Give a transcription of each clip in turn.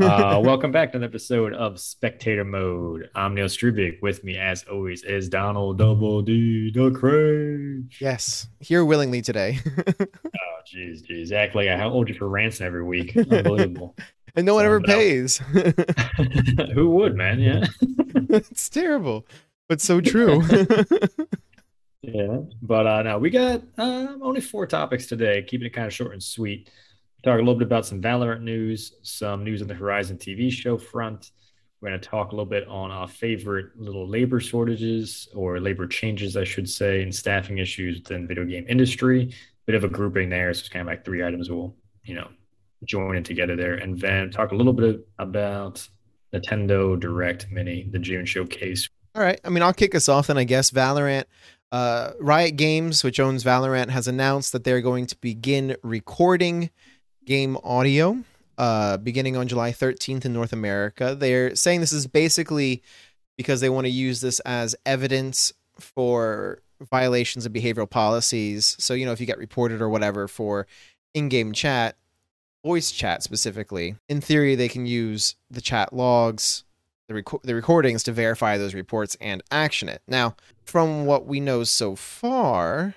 Uh, welcome back to an episode of Spectator Mode. I'm Neil Strubik. With me, as always, is Donald Double D the Craig. Yes, here willingly today. oh, jeez, jeez. Act like I hold you for ransom every week. Unbelievable. and no one ever pays. Who would, man? Yeah. it's terrible, but so true. yeah. But uh, now we got um, only four topics today, keeping it kind of short and sweet talk a little bit about some Valorant news, some news on the Horizon TV show front. We're going to talk a little bit on our favorite little labor shortages or labor changes, I should say, and staffing issues within the video game industry. Bit of a grouping there. So it's kind of like three items we'll, you know, join in together there. And then talk a little bit about Nintendo Direct Mini, the June showcase. All right. I mean, I'll kick us off then, I guess. Valorant. Uh, Riot Games, which owns Valorant, has announced that they're going to begin recording game audio uh, beginning on July 13th in North America. They're saying this is basically because they want to use this as evidence for violations of behavioral policies. So, you know, if you get reported or whatever for in game chat, voice chat specifically, in theory, they can use the chat logs, the, rec- the recordings to verify those reports and action it. Now, from what we know so far,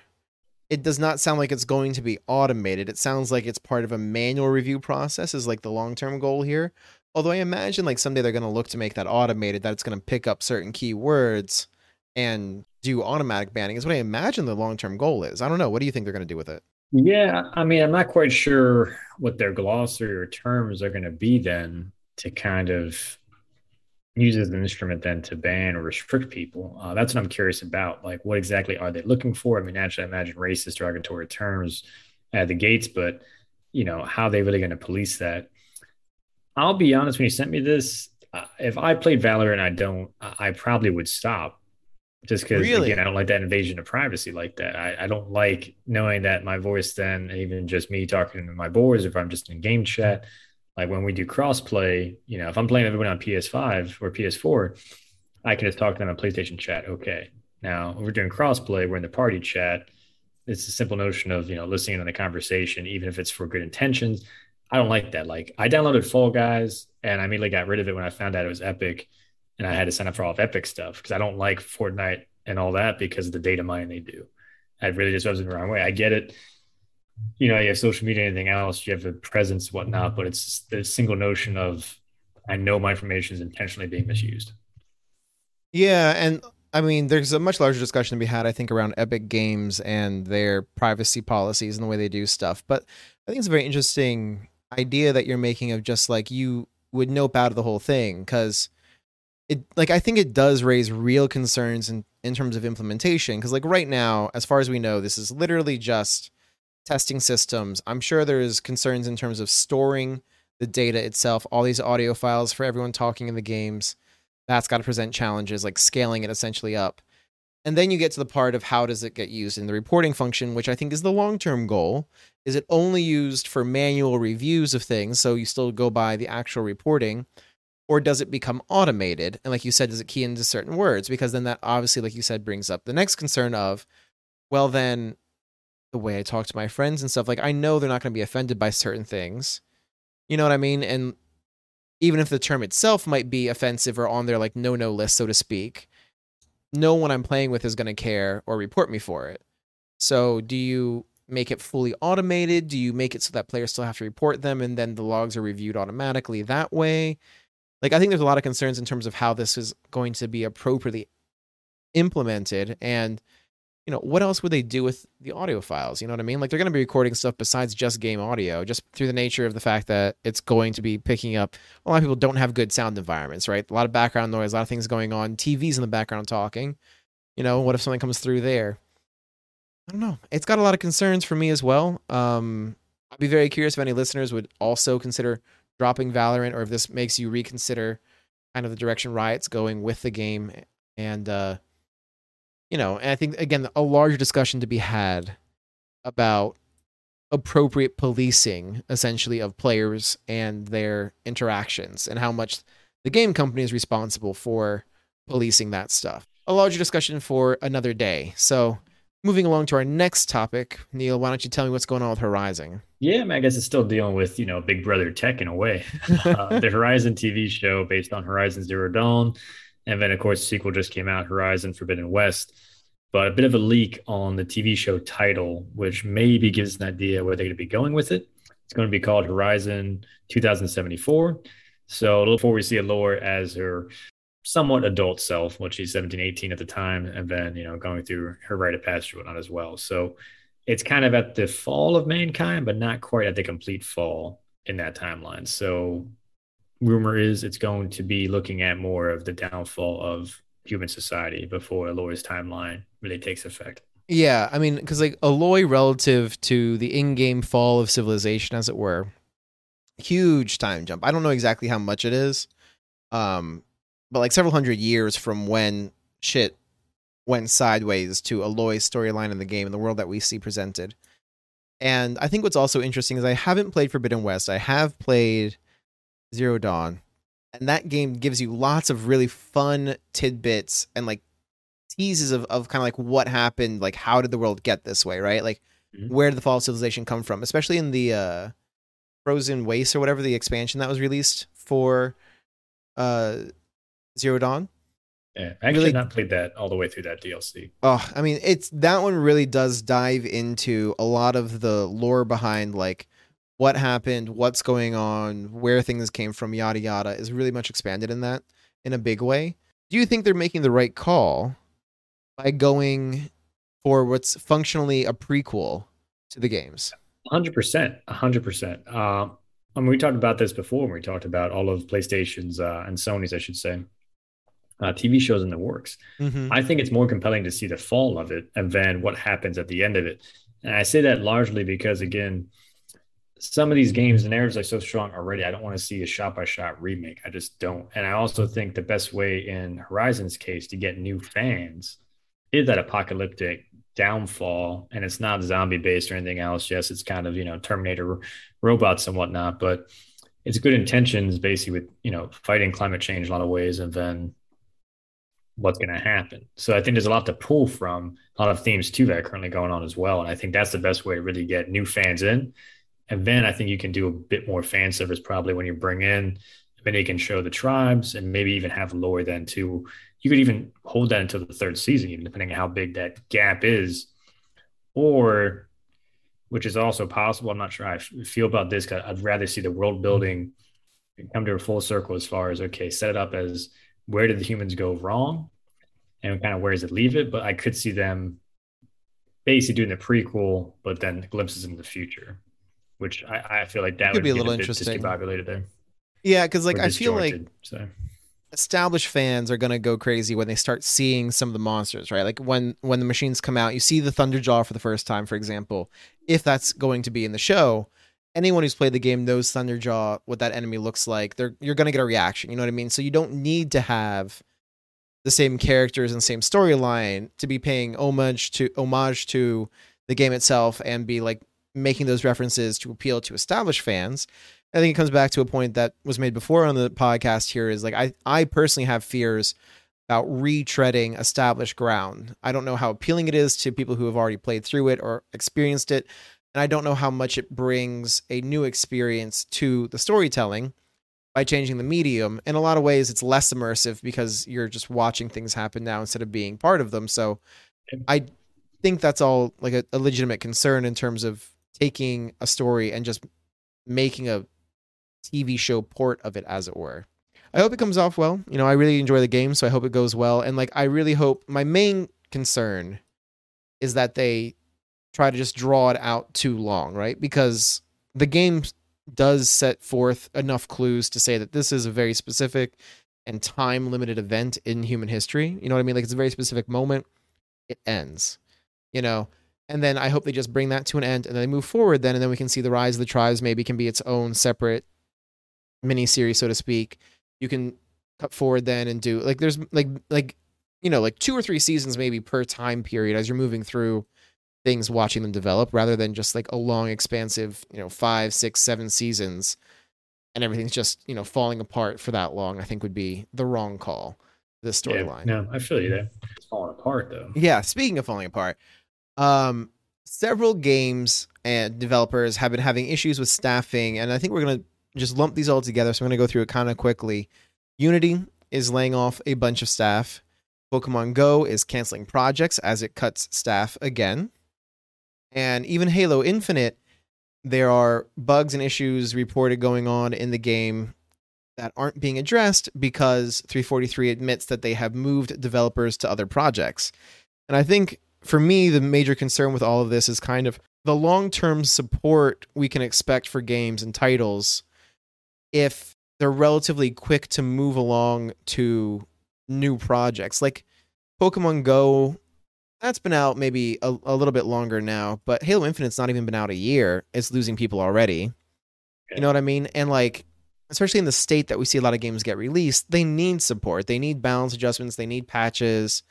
it does not sound like it's going to be automated. It sounds like it's part of a manual review process is like the long-term goal here. Although I imagine like someday they're going to look to make that automated that it's going to pick up certain keywords and do automatic banning is what I imagine the long-term goal is. I don't know. What do you think they're going to do with it? Yeah, I mean, I'm not quite sure what their glossary or terms are going to be then to kind of use as an instrument then to ban or restrict people. Uh, that's what I'm curious about. Like, what exactly are they looking for? I mean, naturally, I imagine racist, derogatory terms at the gates, but you know, how are they really going to police that? I'll be honest. When you sent me this, uh, if I played Valorant and I don't, I probably would stop. Just because, really? again, I don't like that invasion of privacy like that. I, I don't like knowing that my voice then, even just me talking to my boys, if I'm just in game chat, like when we do crossplay, you know, if I'm playing everyone on PS5 or PS4, I can just talk to them on PlayStation chat. Okay. Now, if we're doing crossplay, we're in the party chat. It's a simple notion of, you know, listening to the conversation, even if it's for good intentions. I don't like that. Like I downloaded Fall Guys and I immediately got rid of it when I found out it was Epic and I had to sign up for all of Epic stuff because I don't like Fortnite and all that because of the data mining they do. I really just wasn't the wrong way. I get it you know, you have social media, anything else, you have a presence, whatnot, but it's the single notion of I know my information is intentionally being misused. Yeah, and I mean, there's a much larger discussion to be had, I think, around Epic Games and their privacy policies and the way they do stuff. But I think it's a very interesting idea that you're making of just like you would nope out of the whole thing because it, like, I think it does raise real concerns in in terms of implementation. Because like right now, as far as we know, this is literally just testing systems. I'm sure there's concerns in terms of storing the data itself, all these audio files for everyone talking in the games. That's got to present challenges like scaling it essentially up. And then you get to the part of how does it get used in the reporting function, which I think is the long-term goal. Is it only used for manual reviews of things, so you still go by the actual reporting, or does it become automated? And like you said, does it key into certain words? Because then that obviously, like you said, brings up the next concern of, well, then the way I talk to my friends and stuff. Like I know they're not going to be offended by certain things. You know what I mean? And even if the term itself might be offensive or on their like no no list, so to speak, no one I'm playing with is going to care or report me for it. So do you make it fully automated? Do you make it so that players still have to report them and then the logs are reviewed automatically that way? Like I think there's a lot of concerns in terms of how this is going to be appropriately implemented and you know, what else would they do with the audio files? You know what I mean? Like they're going to be recording stuff besides just game audio, just through the nature of the fact that it's going to be picking up. A lot of people don't have good sound environments, right? A lot of background noise, a lot of things going on, TVs in the background talking. You know, what if something comes through there? I don't know. It's got a lot of concerns for me as well. Um, I'd be very curious if any listeners would also consider dropping Valorant or if this makes you reconsider kind of the direction Riot's going with the game and uh you know, and I think again a larger discussion to be had about appropriate policing essentially of players and their interactions and how much the game company is responsible for policing that stuff. A larger discussion for another day. So moving along to our next topic, Neil, why don't you tell me what's going on with Horizon? Yeah, I guess it's still dealing with you know Big Brother tech in a way. uh, the Horizon TV show based on Horizon Zero Dawn, and then of course the sequel just came out, Horizon Forbidden West. But a bit of a leak on the TV show title, which maybe gives an idea where they're going to be going with it. It's going to be called Horizon 2074. So a little before we see Aloy as her somewhat adult self when she's 17, 18 at the time, and then, you know, going through her rite of passage whatnot as well. So it's kind of at the fall of mankind, but not quite at the complete fall in that timeline. So rumor is it's going to be looking at more of the downfall of human society before Aloy's timeline really takes effect. Yeah, I mean, because like Aloy relative to the in-game fall of civilization, as it were, huge time jump. I don't know exactly how much it is, um, but like several hundred years from when shit went sideways to Aloy's storyline in the game and the world that we see presented. And I think what's also interesting is I haven't played Forbidden West. I have played Zero Dawn, and that game gives you lots of really fun tidbits and like teases of, of kind of like what happened, like how did the world get this way, right? Like mm-hmm. where did the fall of civilization come from? Especially in the uh, Frozen Waste or whatever the expansion that was released for uh, Zero Dawn. Yeah, I actually really, not played that all the way through that DLC. Oh, I mean, it's that one really does dive into a lot of the lore behind like what happened, what's going on, where things came from, yada yada, is really much expanded in that in a big way. Do you think they're making the right call by going for what's functionally a prequel to the games? Hundred percent, hundred percent. Uh, I mean, we talked about this before when we talked about all of PlayStation's uh, and Sony's, I should say, uh, TV shows in the works. Mm-hmm. I think it's more compelling to see the fall of it and then what happens at the end of it. And I say that largely because, again, some of these games, the narratives are so strong already. I don't want to see a shot by shot remake. I just don't. And I also think the best way in Horizon's case to get new fans is that apocalyptic downfall. And it's not zombie based or anything else. Yes, it's kind of, you know, Terminator robots and whatnot, but it's good intentions basically with, you know, fighting climate change in a lot of ways and then what's going to happen. So I think there's a lot to pull from, a lot of themes too that are currently going on as well. And I think that's the best way to really get new fans in. And then I think you can do a bit more fan service probably when you bring in, then they can show the tribes and maybe even have lore then too. You could even hold that until the third season, even depending on how big that gap is. Or, which is also possible. I'm not sure I feel about this because I'd rather see the world building come to a full circle as far as okay, set it up as where did the humans go wrong and kind of where does it leave it? But I could see them basically doing the prequel, but then glimpses into the future, which I, I feel like that could would be a little a interesting. Discombobulated there. Yeah, because like I feel like so. established fans are gonna go crazy when they start seeing some of the monsters, right? Like when when the machines come out, you see the Thunderjaw for the first time, for example. If that's going to be in the show, anyone who's played the game knows Thunderjaw, what that enemy looks like. They're you're gonna get a reaction. You know what I mean? So you don't need to have the same characters and same storyline to be paying homage to homage to the game itself and be like making those references to appeal to established fans. I think it comes back to a point that was made before on the podcast here is like I I personally have fears about retreading established ground. I don't know how appealing it is to people who have already played through it or experienced it and I don't know how much it brings a new experience to the storytelling by changing the medium. In a lot of ways, it's less immersive because you're just watching things happen now instead of being part of them. So I think that's all like a, a legitimate concern in terms of taking a story and just making a TV show port of it, as it were. I hope it comes off well. You know, I really enjoy the game, so I hope it goes well. And like, I really hope my main concern is that they try to just draw it out too long, right? Because the game does set forth enough clues to say that this is a very specific and time limited event in human history. You know what I mean? Like it's a very specific moment. It ends, you know? And then I hope they just bring that to an end and then they move forward then. And then we can see the rise of the tribes maybe can be its own separate mini series, so to speak. You can cut forward then and do like there's like, like, you know, like two or three seasons maybe per time period as you're moving through things watching them develop rather than just like a long expansive you know five six seven seasons and everything's just you know falling apart for that long i think would be the wrong call the storyline yeah, no i feel you there it's falling apart though yeah speaking of falling apart Um, several games and developers have been having issues with staffing, and I think we're gonna just lump these all together. So I'm gonna go through it kind of quickly. Unity is laying off a bunch of staff. Pokemon Go is canceling projects as it cuts staff again. And even Halo Infinite, there are bugs and issues reported going on in the game that aren't being addressed because 343 admits that they have moved developers to other projects. And I think for me, the major concern with all of this is kind of the long term support we can expect for games and titles if they're relatively quick to move along to new projects. Like Pokemon Go, that's been out maybe a, a little bit longer now, but Halo Infinite's not even been out a year. It's losing people already. You know what I mean? And like especially in the state that we see a lot of games get released, they need support. They need balance adjustments, they need patches.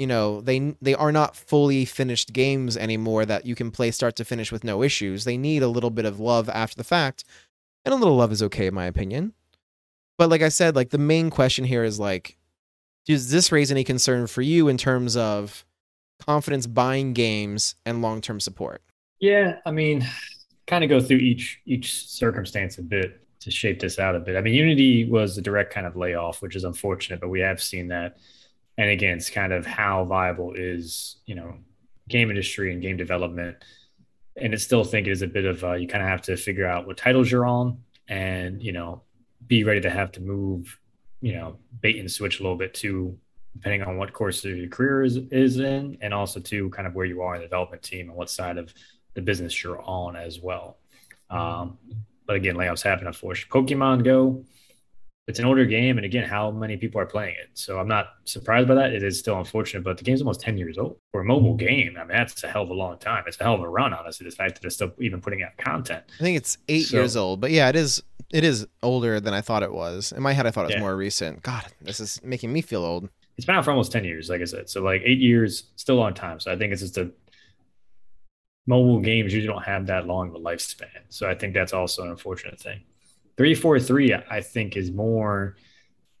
You know, they they are not fully finished games anymore that you can play start to finish with no issues. They need a little bit of love after the fact. And a little love is okay in my opinion. But like I said, like the main question here is like does this raise any concern for you in terms of confidence buying games and long-term support? Yeah, I mean, kind of go through each each circumstance a bit to shape this out a bit. I mean, Unity was a direct kind of layoff, which is unfortunate, but we have seen that. And again, it's kind of how viable is you know game industry and game development. And I still think it is a bit of uh, you kind of have to figure out what titles you're on, and you know, be ready to have to move, you know, bait and switch a little bit too, depending on what course of your career is is in, and also to kind of where you are in the development team and what side of the business you're on as well. Um, but again, layoffs happen, unfortunately. Pokemon Go, it's an older game. And again, how many people are playing it? So I'm not surprised by that. It is still unfortunate, but the game's almost 10 years old for a mobile mm-hmm. game. I mean, that's a hell of a long time. It's a hell of a run, honestly, the fact that they're still even putting out content. I think it's eight so, years old, but yeah, it is. It is older than I thought it was. In my head, I thought it was yeah. more recent. God, this is making me feel old. It's been out for almost 10 years, like I said. So, like eight years, still a long time. So, I think it's just a mobile games usually don't have that long of a lifespan. So, I think that's also an unfortunate thing. Three four three, I think, is more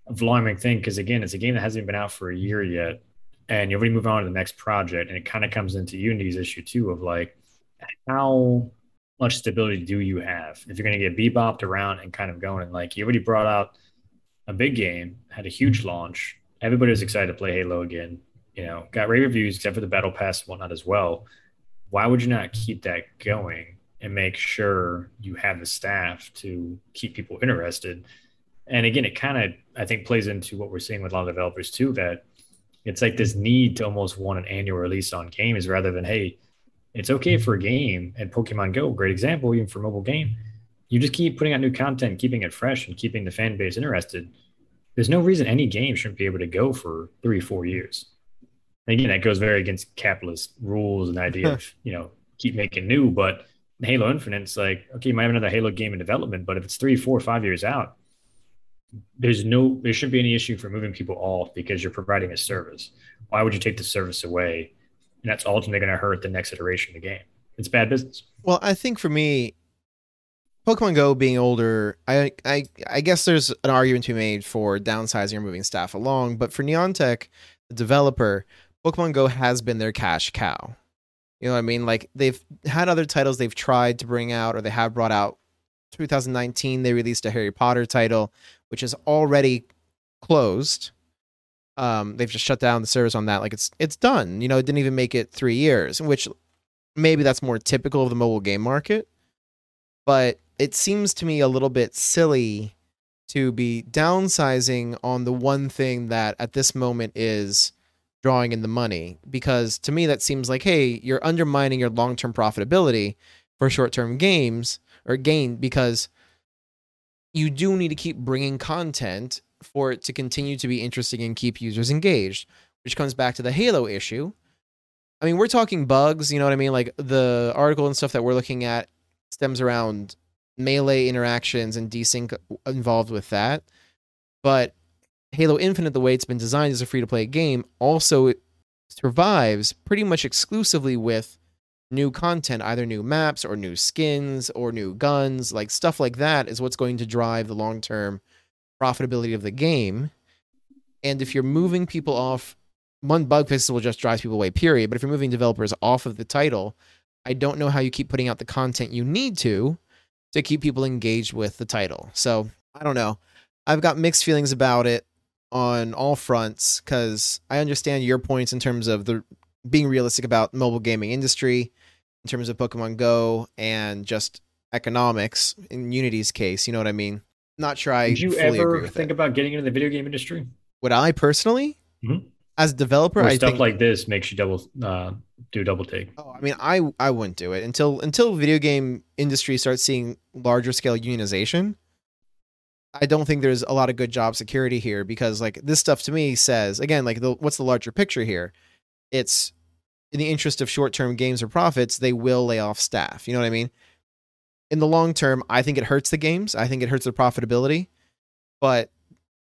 of alarming thing because again, it's a game that hasn't been out for a year yet, and you already move on to the next project, and it kind of comes into Unity's issue too of like how much stability do you have if you're going to get bebopped around and kind of going and like you already brought out a big game, had a huge mm-hmm. launch, everybody was excited to play Halo again. You know, got rave reviews except for the battle pass and whatnot as well. Why would you not keep that going? And make sure you have the staff to keep people interested. And again, it kind of I think plays into what we're seeing with a lot of developers too that it's like this need to almost want an annual release on games rather than hey, it's okay for a game and Pokemon Go, great example, even for mobile game. You just keep putting out new content, keeping it fresh, and keeping the fan base interested. There's no reason any game shouldn't be able to go for three, four years. And again, that goes very against capitalist rules and idea of you know keep making new, but Halo Infinite, it's like, okay, you might have another Halo game in development, but if it's three, four, five years out, there's no, there shouldn't be any issue for moving people off because you're providing a service. Why would you take the service away? And that's ultimately going to hurt the next iteration of the game. It's bad business. Well, I think for me, Pokemon Go being older, I, I, I guess there's an argument to be made for downsizing or moving staff along. But for Niantic, the developer, Pokemon Go has been their cash cow. You know what I mean? Like they've had other titles they've tried to bring out or they have brought out. 2019 they released a Harry Potter title which is already closed. Um, they've just shut down the service on that. Like it's it's done. You know, it didn't even make it three years, which maybe that's more typical of the mobile game market. But it seems to me a little bit silly to be downsizing on the one thing that at this moment is drawing in the money because to me that seems like hey you're undermining your long-term profitability for short-term games or gain because you do need to keep bringing content for it to continue to be interesting and keep users engaged which comes back to the halo issue. I mean we're talking bugs you know what i mean? Like the article and stuff that we're looking at stems around melee interactions and desync involved with that. But Halo Infinite, the way it's been designed as a free to play game, also survives pretty much exclusively with new content, either new maps or new skins or new guns. Like stuff like that is what's going to drive the long term profitability of the game. And if you're moving people off one bug fix will just drive people away, period. But if you're moving developers off of the title, I don't know how you keep putting out the content you need to to keep people engaged with the title. So I don't know. I've got mixed feelings about it on all fronts because I understand your points in terms of the being realistic about mobile gaming industry, in terms of Pokemon Go and just economics in Unity's case. You know what I mean? Not sure I. Did you ever think it. about getting into the video game industry? Would I personally? Mm-hmm. As a developer, or stuff think, like this makes you double uh, do double take. Oh, I mean, I I wouldn't do it until until video game industry starts seeing larger scale unionization. I don't think there's a lot of good job security here because like this stuff to me says again like the, what's the larger picture here? It's in the interest of short term games or profits, they will lay off staff. You know what I mean? In the long term, I think it hurts the games. I think it hurts their profitability, but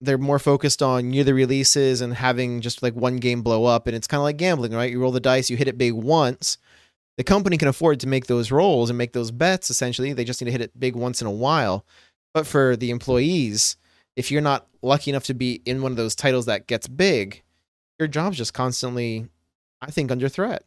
they're more focused on yearly releases and having just like one game blow up. And it's kind of like gambling, right? You roll the dice, you hit it big once. The company can afford to make those rolls and make those bets. Essentially, they just need to hit it big once in a while. But for the employees, if you're not lucky enough to be in one of those titles that gets big, your job's just constantly, I think, under threat.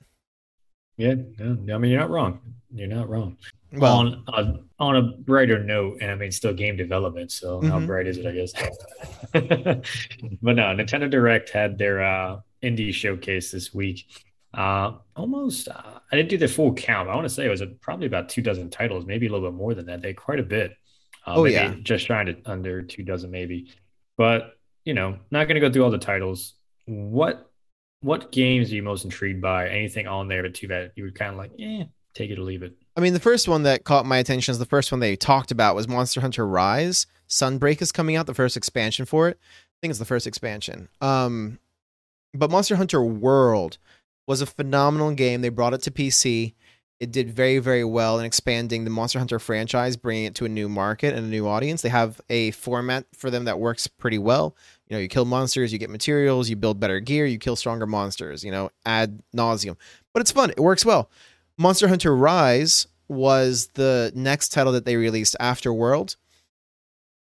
Yeah, yeah. I mean, you're not wrong. You're not wrong. Well, on a, on a brighter note, and I mean, still game development. So mm-hmm. how bright is it? I guess. but no, Nintendo Direct had their uh, indie showcase this week. Uh, almost, uh, I didn't do the full count. I want to say it was a, probably about two dozen titles, maybe a little bit more than that. They quite a bit. Uh, oh yeah, just trying to under two dozen maybe. But you know, not going to go through all the titles. What what games are you most intrigued by? Anything on there too that you would kind of like, eh, take it or leave it. I mean, the first one that caught my attention is the first one they talked about was Monster Hunter Rise. Sunbreak is coming out, the first expansion for it. I think it's the first expansion. Um, but Monster Hunter World was a phenomenal game. They brought it to PC. It did very, very well in expanding the Monster Hunter franchise, bringing it to a new market and a new audience. They have a format for them that works pretty well. You know, you kill monsters, you get materials, you build better gear, you kill stronger monsters, you know, ad nauseum. But it's fun. It works well. Monster Hunter Rise was the next title that they released after World.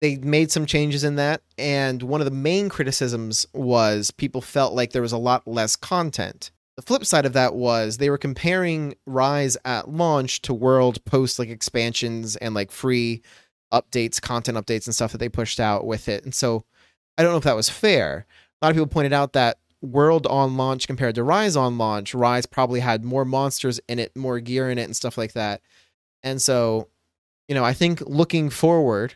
They made some changes in that, and one of the main criticisms was people felt like there was a lot less content. The flip side of that was they were comparing Rise at launch to World post like expansions and like free updates, content updates, and stuff that they pushed out with it. And so I don't know if that was fair. A lot of people pointed out that World on launch compared to Rise on launch, Rise probably had more monsters in it, more gear in it, and stuff like that. And so, you know, I think looking forward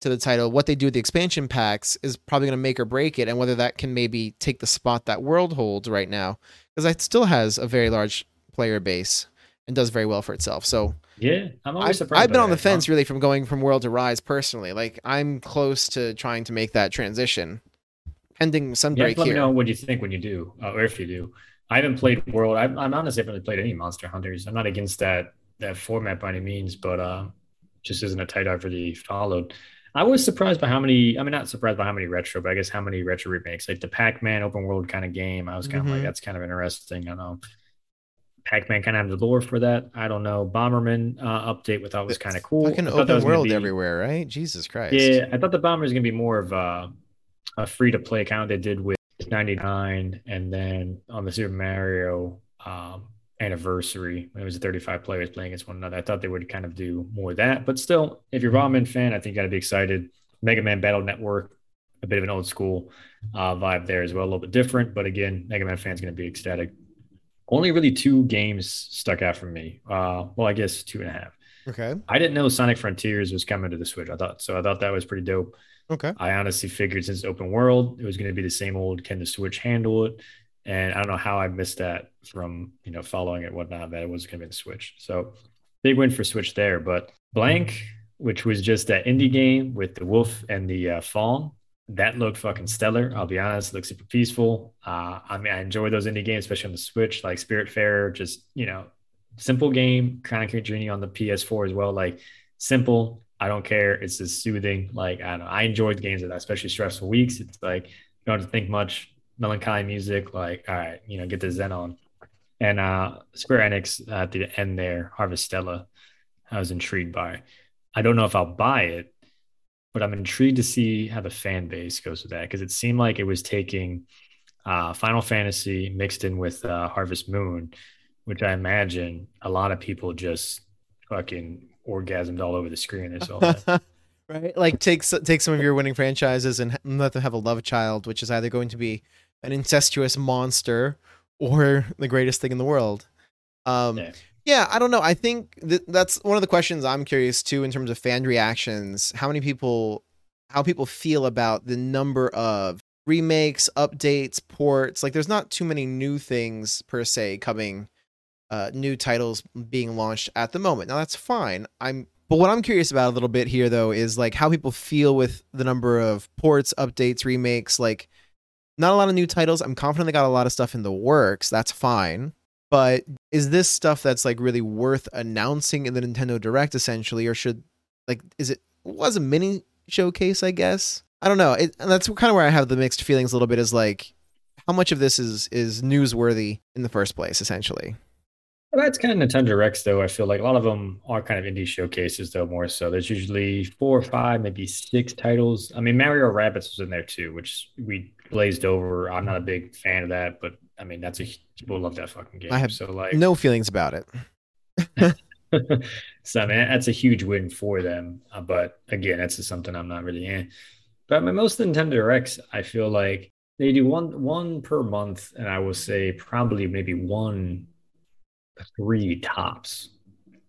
to the title, what they do with the expansion packs is probably going to make or break it, and whether that can maybe take the spot that World holds right now, because it still has a very large player base and does very well for itself. So yeah, I'm always I've, surprised. I've been on the fence really from going from World to Rise personally. Like I'm close to trying to make that transition pending Sunbreak yeah, let here. me know what you think when you do, uh, or if you do. I haven't played World. I, I'm honestly haven't really played any Monster Hunters. I'm not against that that format by any means, but uh, just isn't a title I've really followed. I was surprised by how many. I mean, not surprised by how many retro, but I guess how many retro remakes, like the Pac-Man open world kind of game. I was kind of mm-hmm. like, that's kind of interesting. I don't know. Pac-Man kind of have the lore for that. I don't know. Bomberman uh, update, we thought was kind of cool. Fucking open world be, everywhere, right? Jesus Christ. Yeah, I thought the Bomber was gonna be more of a a free to play account they did with 99 and then on the Super Mario um, anniversary when it was 35 players playing against one another. I thought they would kind of do more of that, but still, if you're a Bomberman fan, I think you got to be excited. Mega Man Battle Network, a bit of an old school uh, vibe there as well, a little bit different, but again, Mega Man fans going to be ecstatic. Only really two games stuck out for me. Uh, well, I guess two and a half. Okay. I didn't know Sonic Frontiers was coming to the Switch. I thought so. I thought that was pretty dope. Okay. I honestly figured since open world, it was going to be the same old. Can the Switch handle it? And I don't know how I missed that from you know following it whatnot that it was going to be the Switch. So big win for Switch there. But Blank, which was just that indie game with the wolf and the uh, fawn, that looked fucking stellar. I'll be honest, it looks super peaceful. Uh, I mean, I enjoy those indie games, especially on the Switch, like Spiritfarer, Just you know, simple game, of Genie on the PS4 as well. Like simple, I don't care. It's just soothing. Like I don't know. I enjoyed games that, especially stressful weeks. It's like you don't have to think much. Melancholy music. Like all right, you know, get the Zen on. And uh Square Enix at the end there, Harvestella, I was intrigued by. I don't know if I'll buy it, but I'm intrigued to see how the fan base goes with that because it seemed like it was taking uh, Final Fantasy mixed in with uh, Harvest Moon, which I imagine a lot of people just fucking orgasmed all over the screen. They saw right? Like take take some of your winning franchises and let them have a love child, which is either going to be an incestuous monster or the greatest thing in the world. Um, yeah. yeah. I don't know. I think th- that's one of the questions I'm curious too in terms of fan reactions. How many people, how people feel about the number of remakes, updates, ports. Like, there's not too many new things per se coming, uh, new titles being launched at the moment. Now that's fine. I'm but what I'm curious about a little bit here, though, is like how people feel with the number of ports, updates, remakes. Like, not a lot of new titles. I'm confident they got a lot of stuff in the works. That's fine. But is this stuff that's like really worth announcing in the Nintendo Direct, essentially, or should like is it was a mini showcase? I guess I don't know. It, and that's kind of where I have the mixed feelings a little bit. Is like how much of this is is newsworthy in the first place, essentially. Well, that's kind of Nintendo Directs, though. I feel like a lot of them are kind of indie showcases, though, more so. There's usually four or five, maybe six titles. I mean, Mario Rabbids was in there too, which we glazed over. I'm not a big fan of that, but I mean, that's a people love that fucking game. I have so like no feelings about it. so I mean, that's a huge win for them. Uh, but again, that's just something I'm not really in. But I mean, most Nintendo Directs, I feel like they do one one per month, and I will say probably maybe one three tops,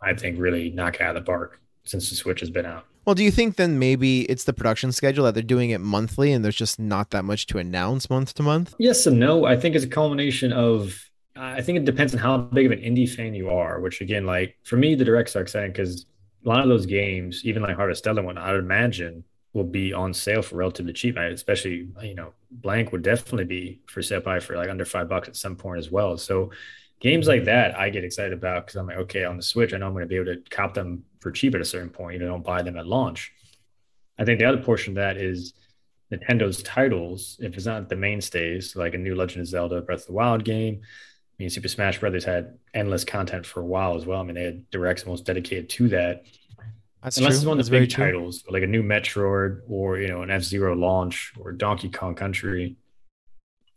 I think, really knock out of the park since the Switch has been out. Well, do you think then maybe it's the production schedule that they're doing it monthly and there's just not that much to announce month to month? Yes and no. I think it's a culmination of, I think it depends on how big of an indie fan you are, which again, like for me, the directs are exciting because a lot of those games, even like Harvestella one, I would imagine will be on sale for relatively cheap. Especially, you know, Blank would definitely be for sale by for like under five bucks at some point as well. So games like that I get excited about because I'm like, okay, on the Switch, I know I'm going to be able to cop them for cheap at a certain point. You know, don't buy them at launch. I think the other portion of that is Nintendo's titles. If it's not the mainstays, like a new Legend of Zelda Breath of the Wild game, I mean, Super Smash Brothers had endless content for a while as well. I mean, they had directs almost dedicated to that. That's Unless true. it's one of the big titles, like a new Metroid or you know an F Zero launch or Donkey Kong Country,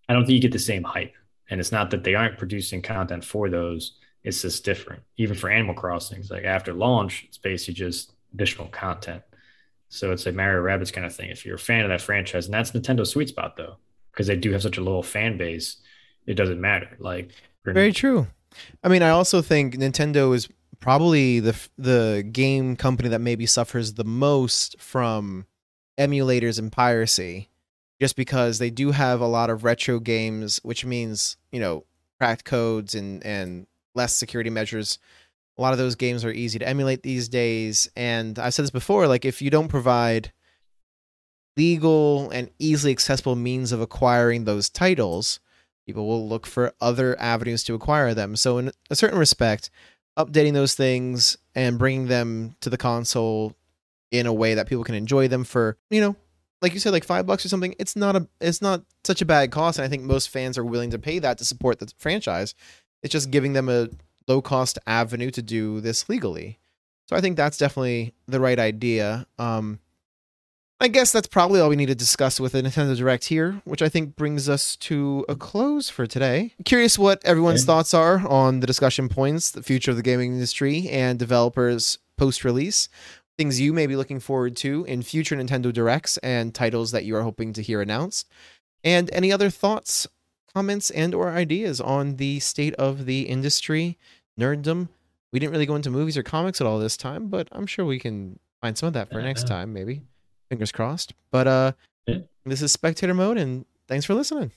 I don't think you get the same hype. And it's not that they aren't producing content for those, it's just different. Even for Animal Crossings, like after launch, it's basically just additional content. So it's a Mario Rabbids kind of thing. If you're a fan of that franchise, and that's Nintendo's sweet spot though, because they do have such a loyal fan base, it doesn't matter. Like very true. I mean, I also think Nintendo is probably the the game company that maybe suffers the most from emulators and piracy just because they do have a lot of retro games, which means you know cracked codes and and less security measures. A lot of those games are easy to emulate these days, and I've said this before. Like if you don't provide legal and easily accessible means of acquiring those titles, people will look for other avenues to acquire them. So, in a certain respect, updating those things and bringing them to the console in a way that people can enjoy them for, you know, like you said, like five bucks or something, it's not a it's not such a bad cost, and I think most fans are willing to pay that to support the franchise. It's just giving them a low cost avenue to do this legally. So I think that's definitely the right idea. Um, I guess that's probably all we need to discuss with the Nintendo Direct here, which I think brings us to a close for today. Curious what everyone's thoughts are on the discussion points, the future of the gaming industry, and developers post release things you may be looking forward to in future Nintendo Directs and titles that you are hoping to hear announced, and any other thoughts, comments, and or ideas on the state of the industry, nerddom. We didn't really go into movies or comics at all this time, but I'm sure we can find some of that for uh, next time, maybe. Fingers crossed. But uh, yeah. this is spectator mode, and thanks for listening.